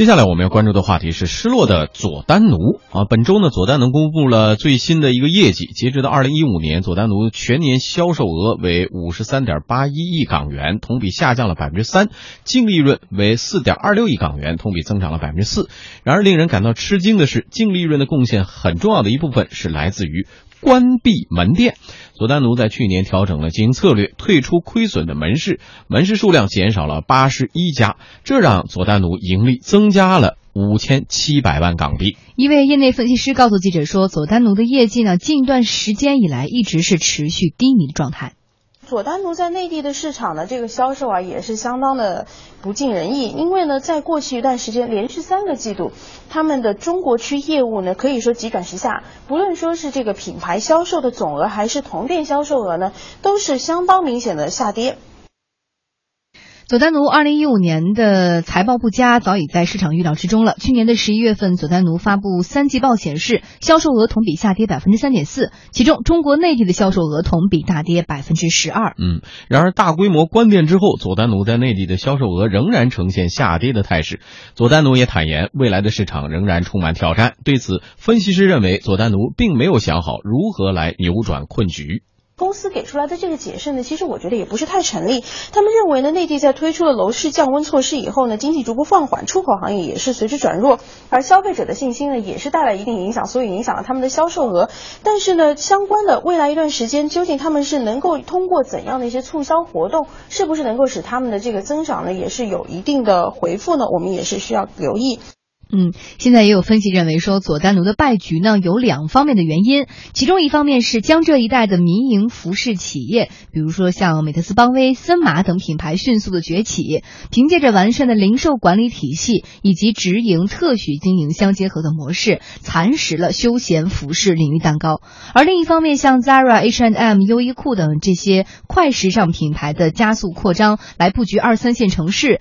接下来我们要关注的话题是失落的佐丹奴啊。本周呢，佐丹奴公布了最新的一个业绩，截止到二零一五年，佐丹奴全年销售额为五十三点八一亿港元，同比下降了百分之三，净利润为四点二六亿港元，同比增长了百分之四。然而，令人感到吃惊的是，净利润的贡献很重要的一部分是来自于。关闭门店，佐丹奴在去年调整了经营策略，退出亏损的门市，门市数量减少了八十一家，这让佐丹奴盈利增加了五千七百万港币。一位业内分析师告诉记者说，佐丹奴的业绩呢，近一段时间以来一直是持续低迷的状态。佐丹奴在内地的市场呢，这个销售啊也是相当的不尽人意。因为呢，在过去一段时间，连续三个季度，他们的中国区业务呢，可以说急转直下。不论说是这个品牌销售的总额，还是同店销售额呢，都是相当明显的下跌。佐丹奴二零一五年的财报不佳，早已在市场预料之中了。去年的十一月份，佐丹奴发布三季报显示，销售额同比下跌百分之三点四，其中中国内地的销售额同比大跌百分之十二。嗯，然而大规模关店之后，佐丹奴在内地的销售额仍然呈现下跌的态势。佐丹奴也坦言，未来的市场仍然充满挑战。对此，分析师认为，佐丹奴并没有想好如何来扭转困局。公司给出来的这个解释呢，其实我觉得也不是太成立。他们认为呢，内地在推出了楼市降温措施以后呢，经济逐步放缓，出口行业也是随之转弱，而消费者的信心呢，也是带来一定影响，所以影响了他们的销售额。但是呢，相关的未来一段时间，究竟他们是能够通过怎样的一些促销活动，是不是能够使他们的这个增长呢，也是有一定的回复呢？我们也是需要留意。嗯，现在也有分析认为说，佐丹奴的败局呢有两方面的原因，其中一方面是江浙一带的民营服饰企业，比如说像美特斯邦威、森马等品牌迅速的崛起，凭借着完善的零售管理体系以及直营特许经营相结合的模式，蚕食了休闲服饰领域蛋糕。而另一方面，像 Zara、H&M、优衣库等这些快时尚品牌的加速扩张，来布局二三线城市。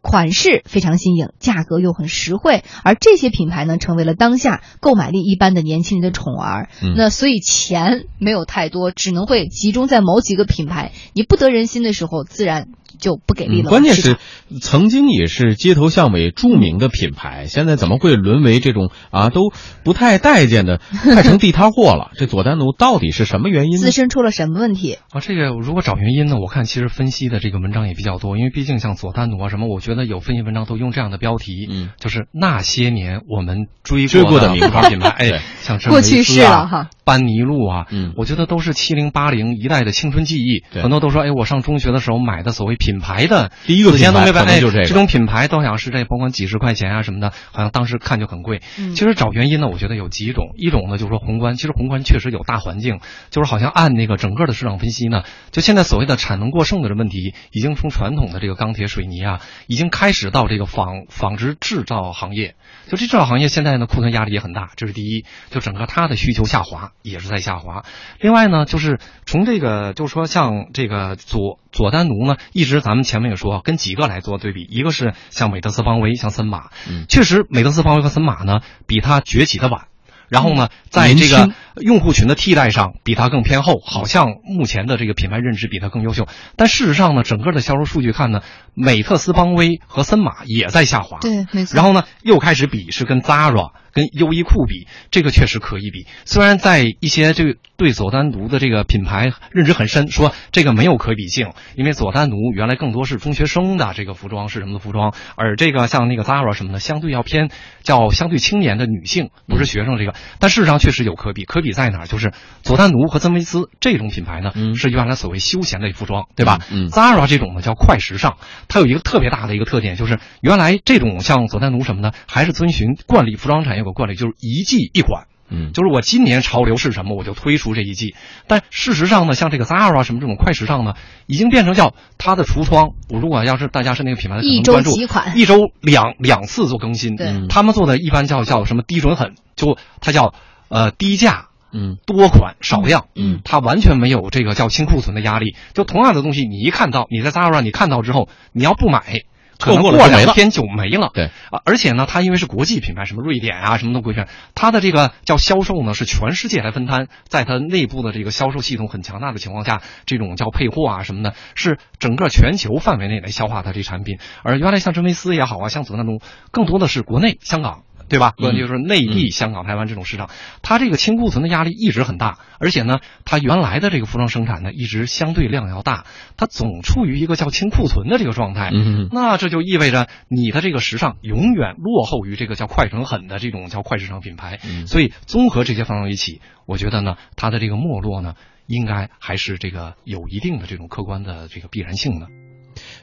款式非常新颖，价格又很实惠，而这些品牌呢，成为了当下购买力一般的年轻人的宠儿。那所以钱没有太多，只能会集中在某几个品牌。你不得人心的时候，自然。就不给力了。关键是，曾经也是街头巷尾著名的品牌，现在怎么会沦为这种啊都不太待见的，快成地摊货了？这佐丹奴到底是什么原因？自身出了什么问题？啊，这个如果找原因呢？我看其实分析的这个文章也比较多，因为毕竟像佐丹奴啊什么，我觉得有分析文章都用这样的标题，嗯，就是那些年我们追过的名牌品牌，哎，像过去式了哈。班尼路啊，嗯，我觉得都是七零八零一代的青春记忆。很多都说，哎，我上中学的时候买的所谓品牌的，第一个品牌可就这这种品牌都想是这，甭管几十块钱啊什么的，好像当时看就很贵。其实找原因呢，我觉得有几种，一种呢就是说宏观，其实宏观确实有大环境，就是好像按那个整个的市场分析呢，就现在所谓的产能过剩的这问题，已经从传统的这个钢铁水泥啊，已经开始到这个纺纺织制造行业，就这制造行业现在呢库存压力也很大，这是第一，就整个它的需求下滑。也是在下滑，另外呢，就是从这个，就是说像这个佐佐丹奴呢，一直咱们前面也说，跟几个来做对比，一个是像美特斯邦威，像森马，嗯，确实美特斯邦威和森马呢，比它崛起的晚。然后呢，在这个用户群的替代上，比它更偏后，好像目前的这个品牌认知比它更优秀。但事实上呢，整个的销售数据看呢，美特斯邦威和森马也在下滑。对，没错。然后呢，又开始比是跟 Zara、跟优衣库比，这个确实可以比。虽然在一些这个对佐丹奴的这个品牌认知很深，说这个没有可比性，因为佐丹奴原来更多是中学生的这个服装是什么的服装，而这个像那个 Zara 什么的，相对要偏叫相对青年的女性，不是学生这个。但事实上确实有可比，可比在哪儿？就是佐丹奴和曾维斯这种品牌呢，是原来所谓休闲类服装，对吧？Zara 这种呢叫快时尚，它有一个特别大的一个特点，就是原来这种像佐丹奴什么呢，还是遵循惯例，服装产业有个惯例，就是一季一款。嗯，就是我今年潮流是什么，我就推出这一季。但事实上呢，像这个 Zara 什么这种快时尚呢，已经变成叫它的橱窗。我如果要是大家是那个品牌的，一周几款，一周两两次做更新。对，他们做的一般叫叫什么低准狠，就它叫呃低价，嗯，多款少量，嗯，它完全没有这个叫清库存的压力。就同样的东西，你一看到你在 Zara 你看到之后，你要不买。可能过过两天就没了。对啊，而且呢，它因为是国际品牌，什么瑞典啊，什么都规范，它的这个叫销售呢是全世界来分摊，在它内部的这个销售系统很强大的情况下，这种叫配货啊什么的，是整个全球范围内来消化它这产品。而原来像真维斯也好啊，像佐丹奴，更多的是国内香港。对吧？关键就是内地、香港、台湾这种市场，它这个清库存的压力一直很大，而且呢，它原来的这个服装生产呢，一直相对量要大，它总处于一个叫清库存的这个状态。嗯，那这就意味着你的这个时尚永远落后于这个叫快成狠的这种叫快时尚品牌。所以综合这些放到一起，我觉得呢，它的这个没落呢，应该还是这个有一定的这种客观的这个必然性的。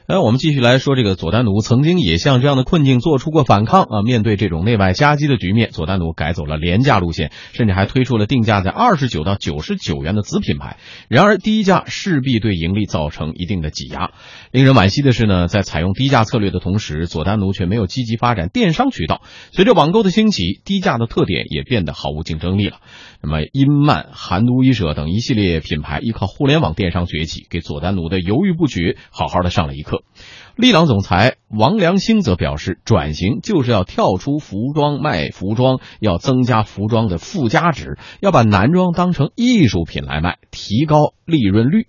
哎，我们继续来说，这个佐丹奴曾经也向这样的困境做出过反抗啊。面对这种内外夹击的局面，佐丹奴改走了廉价路线，甚至还推出了定价在二十九到九十九元的子品牌。然而，低价势必对盈利造成一定的挤压。令人惋惜的是呢，在采用低价策略的同时，佐丹奴却没有积极发展电商渠道。随着网购的兴起，低价的特点也变得毫无竞争力了。那么，茵曼、韩都衣舍等一系列品牌依靠互联网电商崛起，给佐丹奴的犹豫不决好好的上了一课。利朗总裁王良兴则表示，转型就是要跳出服装卖服装，要增加服装的附加值，要把男装当成艺术品来卖，提高利润率。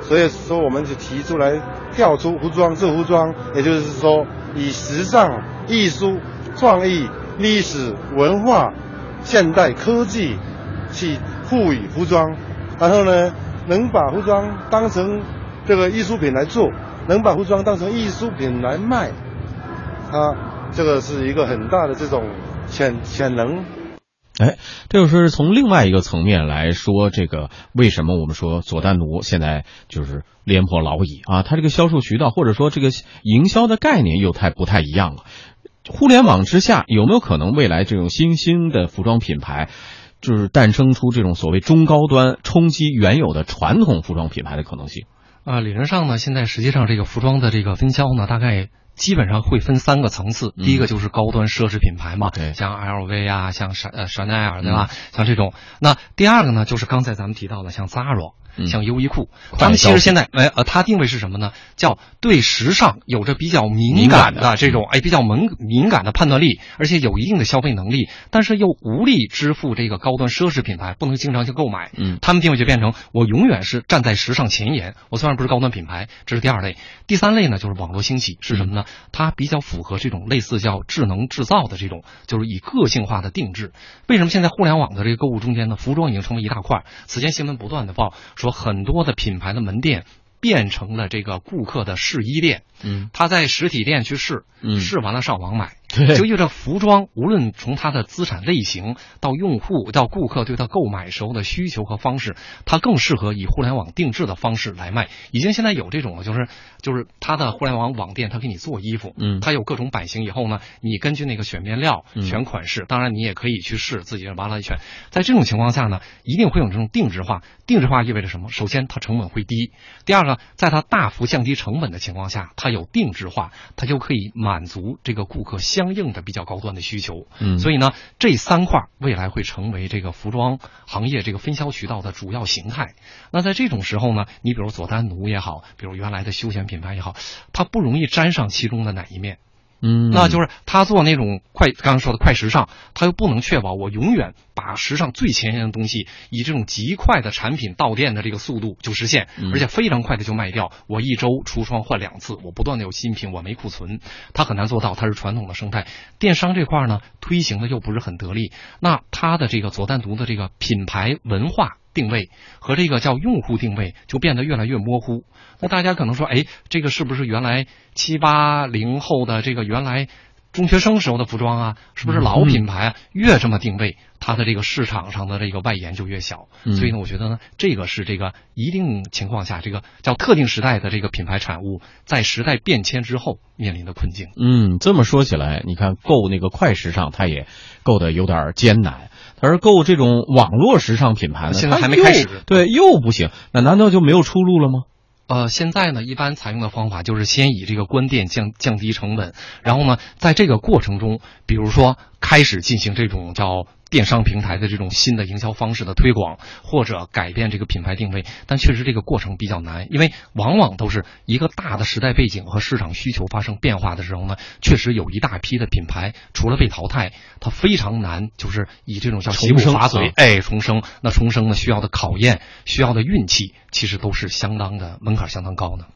所以说，我们就提出来跳出服装做服装，也就是说，以时尚、艺术、创意、历史文化、现代科技去赋予服装，然后呢，能把服装当成这个艺术品来做。能把服装当成艺术品来卖，它这个是一个很大的这种潜潜能。哎，这就是从另外一个层面来说，这个为什么我们说佐丹奴现在就是廉颇老矣啊？它这个销售渠道或者说这个营销的概念又太不太一样了。互联网之下，有没有可能未来这种新兴的服装品牌，就是诞生出这种所谓中高端冲击原有的传统服装品牌的可能性？啊，理论上呢，现在实际上这个服装的这个分销呢，大概基本上会分三个层次。第一个就是高端奢侈品牌嘛，对，像 LV 啊，像山呃香奈儿对吧？像这种。那第二个呢，就是刚才咱们提到的像 Zara。像优衣库，他们其实现在，哎呃，它定位是什么呢？叫对时尚有着比较敏感的这种，哎，比较敏敏感的判断力，而且有一定的消费能力，但是又无力支付这个高端奢侈品牌，不能经常去购买。嗯，他们定位就变成我永远是站在时尚前沿。我虽然不是高端品牌，这是第二类。第三类呢，就是网络兴起是什么呢？它比较符合这种类似叫智能制造的这种，就是以个性化的定制。为什么现在互联网的这个购物中间呢，服装已经成为一大块？此前新闻不断的报。说很多的品牌的门店变成了这个顾客的试衣店，嗯，他在实体店去试，嗯，试完了上网买。对，就意味着服装，无论从它的资产类型到用户到顾客对它购买时候的需求和方式，它更适合以互联网定制的方式来卖。已经现在有这种了，就是就是它的互联网网店，它给你做衣服，嗯，它有各种版型。以后呢，你根据那个选面料、选款式，当然你也可以去试自己完了选。在这种情况下呢，一定会有这种定制化。定制化意味着什么？首先它成本会低，第二个，在它大幅降低成本的情况下，它有定制化，它就可以满足这个顾客相。相应的比较高端的需求，嗯，所以呢，这三块未来会成为这个服装行业这个分销渠道的主要形态。那在这种时候呢，你比如佐丹奴也好，比如原来的休闲品牌也好，它不容易沾上其中的哪一面。嗯，那就是他做那种快，刚刚说的快时尚，他又不能确保我永远把时尚最前沿的东西以这种极快的产品到店的这个速度就实现，而且非常快的就卖掉。我一周橱窗换两次，我不断的有新品，我没库存，他很难做到。它是传统的生态，电商这块呢推行的又不是很得力，那他的这个佐丹奴的这个品牌文化。定位和这个叫用户定位就变得越来越模糊。那大家可能说，哎，这个是不是原来七八零后的这个原来中学生时候的服装啊？是不是老品牌啊？越这么定位，它的这个市场上的这个外延就越小。所以呢，我觉得呢，这个是这个一定情况下，这个叫特定时代的这个品牌产物，在时代变迁之后面临的困境。嗯，这么说起来，你看购那个快时尚，它也购的有点艰难。而购这种网络时尚品牌呢，现在还没开始，对，又不行，那难道就没有出路了吗？呃，现在呢，一般采用的方法就是先以这个关店降降低成本，然后呢，在这个过程中，比如说开始进行这种叫。电商平台的这种新的营销方式的推广，或者改变这个品牌定位，但确实这个过程比较难，因为往往都是一个大的时代背景和市场需求发生变化的时候呢，确实有一大批的品牌除了被淘汰，它非常难，就是以这种叫洗骨伐髓，哎，重生。那重生呢需要的考验，需要的运气，其实都是相当的门槛相当高的。